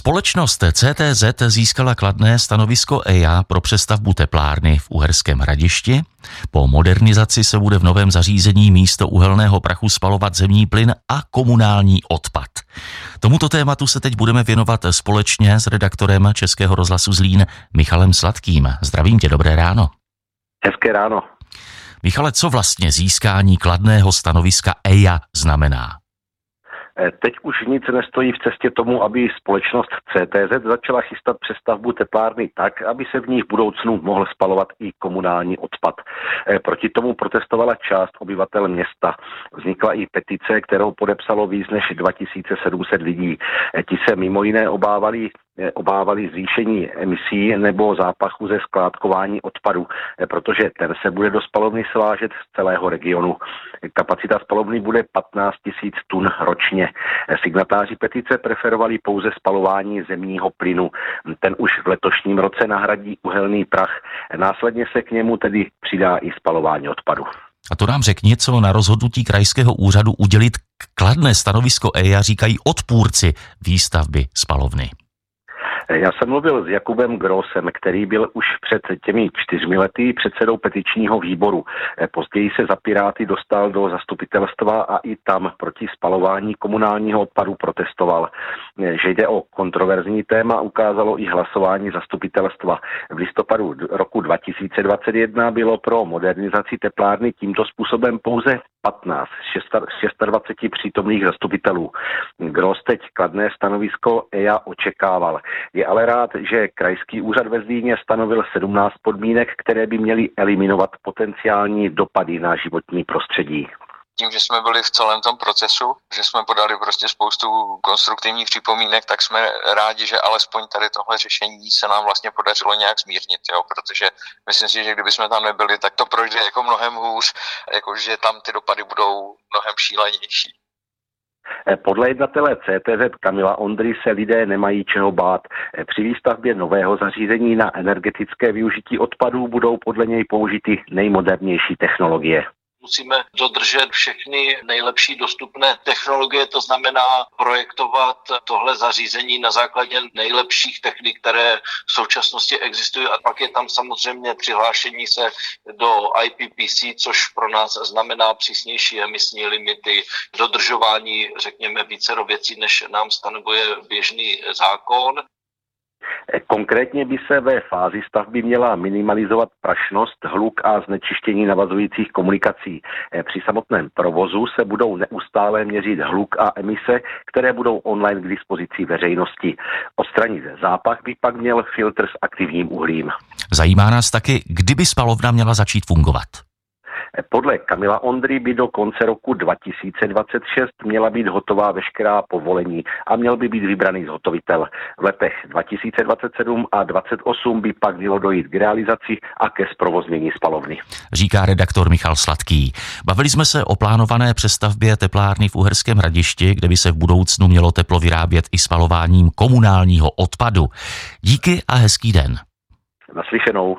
Společnost CTZ získala kladné stanovisko EIA pro přestavbu teplárny v Uherském hradišti. Po modernizaci se bude v novém zařízení místo uhelného prachu spalovat zemní plyn a komunální odpad. Tomuto tématu se teď budeme věnovat společně s redaktorem Českého rozhlasu Zlín Michalem Sladkým. Zdravím tě, dobré ráno. Hezké ráno. Michale, co vlastně získání kladného stanoviska EIA znamená? Eh, teď už nic nestojí v cestě tomu, aby společnost CTZ začala chystat přestavbu teplárny tak, aby se v ní v budoucnu mohl spalovat i komunální odpad. Eh, proti tomu protestovala část obyvatel města. Vznikla i petice, kterou podepsalo víc než 2700 lidí. Eh, ti se mimo jiné obávali obávali zvýšení emisí nebo zápachu ze skládkování odpadu, protože ten se bude do spalovny svážet z celého regionu. Kapacita spalovny bude 15 000 tun ročně. Signatáři petice preferovali pouze spalování zemního plynu. Ten už v letošním roce nahradí uhelný prach. Následně se k němu tedy přidá i spalování odpadu. A to nám řekni, co na rozhodnutí krajského úřadu udělit kladné stanovisko EIA říkají odpůrci výstavby spalovny. Já jsem mluvil s Jakubem Grosem, který byl už před těmi čtyřmi lety předsedou petičního výboru. Později se za Piráty dostal do zastupitelstva a i tam proti spalování komunálního odpadu protestoval. Že jde o kontroverzní téma, ukázalo i hlasování zastupitelstva. V listopadu roku 2021 bylo pro modernizaci teplárny tímto způsobem pouze 15 26 přítomných zastupitelů. Gross teď kladné stanovisko EIA očekával. Je ale rád, že krajský úřad ve Zlíně stanovil 17 podmínek, které by měly eliminovat potenciální dopady na životní prostředí tím, že jsme byli v celém tom procesu, že jsme podali prostě spoustu konstruktivních připomínek, tak jsme rádi, že alespoň tady tohle řešení se nám vlastně podařilo nějak zmírnit, jo? protože myslím si, že kdyby jsme tam nebyli, tak to projde jako mnohem hůř, jako že tam ty dopady budou mnohem šílenější. Eh, podle jednatele CTZ Kamila Ondry se lidé nemají čeho bát. Eh, při výstavbě nového zařízení na energetické využití odpadů budou podle něj použity nejmodernější technologie. Musíme dodržet všechny nejlepší dostupné technologie, to znamená projektovat tohle zařízení na základě nejlepších technik, které v současnosti existují. A pak je tam samozřejmě přihlášení se do IPPC, což pro nás znamená přísnější emisní limity, dodržování, řekněme, více věcí, než nám stanovuje běžný zákon. Konkrétně by se ve fázi stavby měla minimalizovat prašnost, hluk a znečištění navazujících komunikací. Při samotném provozu se budou neustále měřit hluk a emise, které budou online k dispozici veřejnosti. Odstranit zápach by pak měl filtr s aktivním uhlím. Zajímá nás taky, kdyby spalovna měla začít fungovat. Podle Kamila Ondry by do konce roku 2026 měla být hotová veškerá povolení a měl by být vybraný zhotovitel. V letech 2027 a 2028 by pak mělo dojít k realizaci a ke zprovoznění spalovny. Říká redaktor Michal Sladký. Bavili jsme se o plánované přestavbě teplárny v Uherském hradišti, kde by se v budoucnu mělo teplo vyrábět i spalováním komunálního odpadu. Díky a hezký den. Naslyšenou.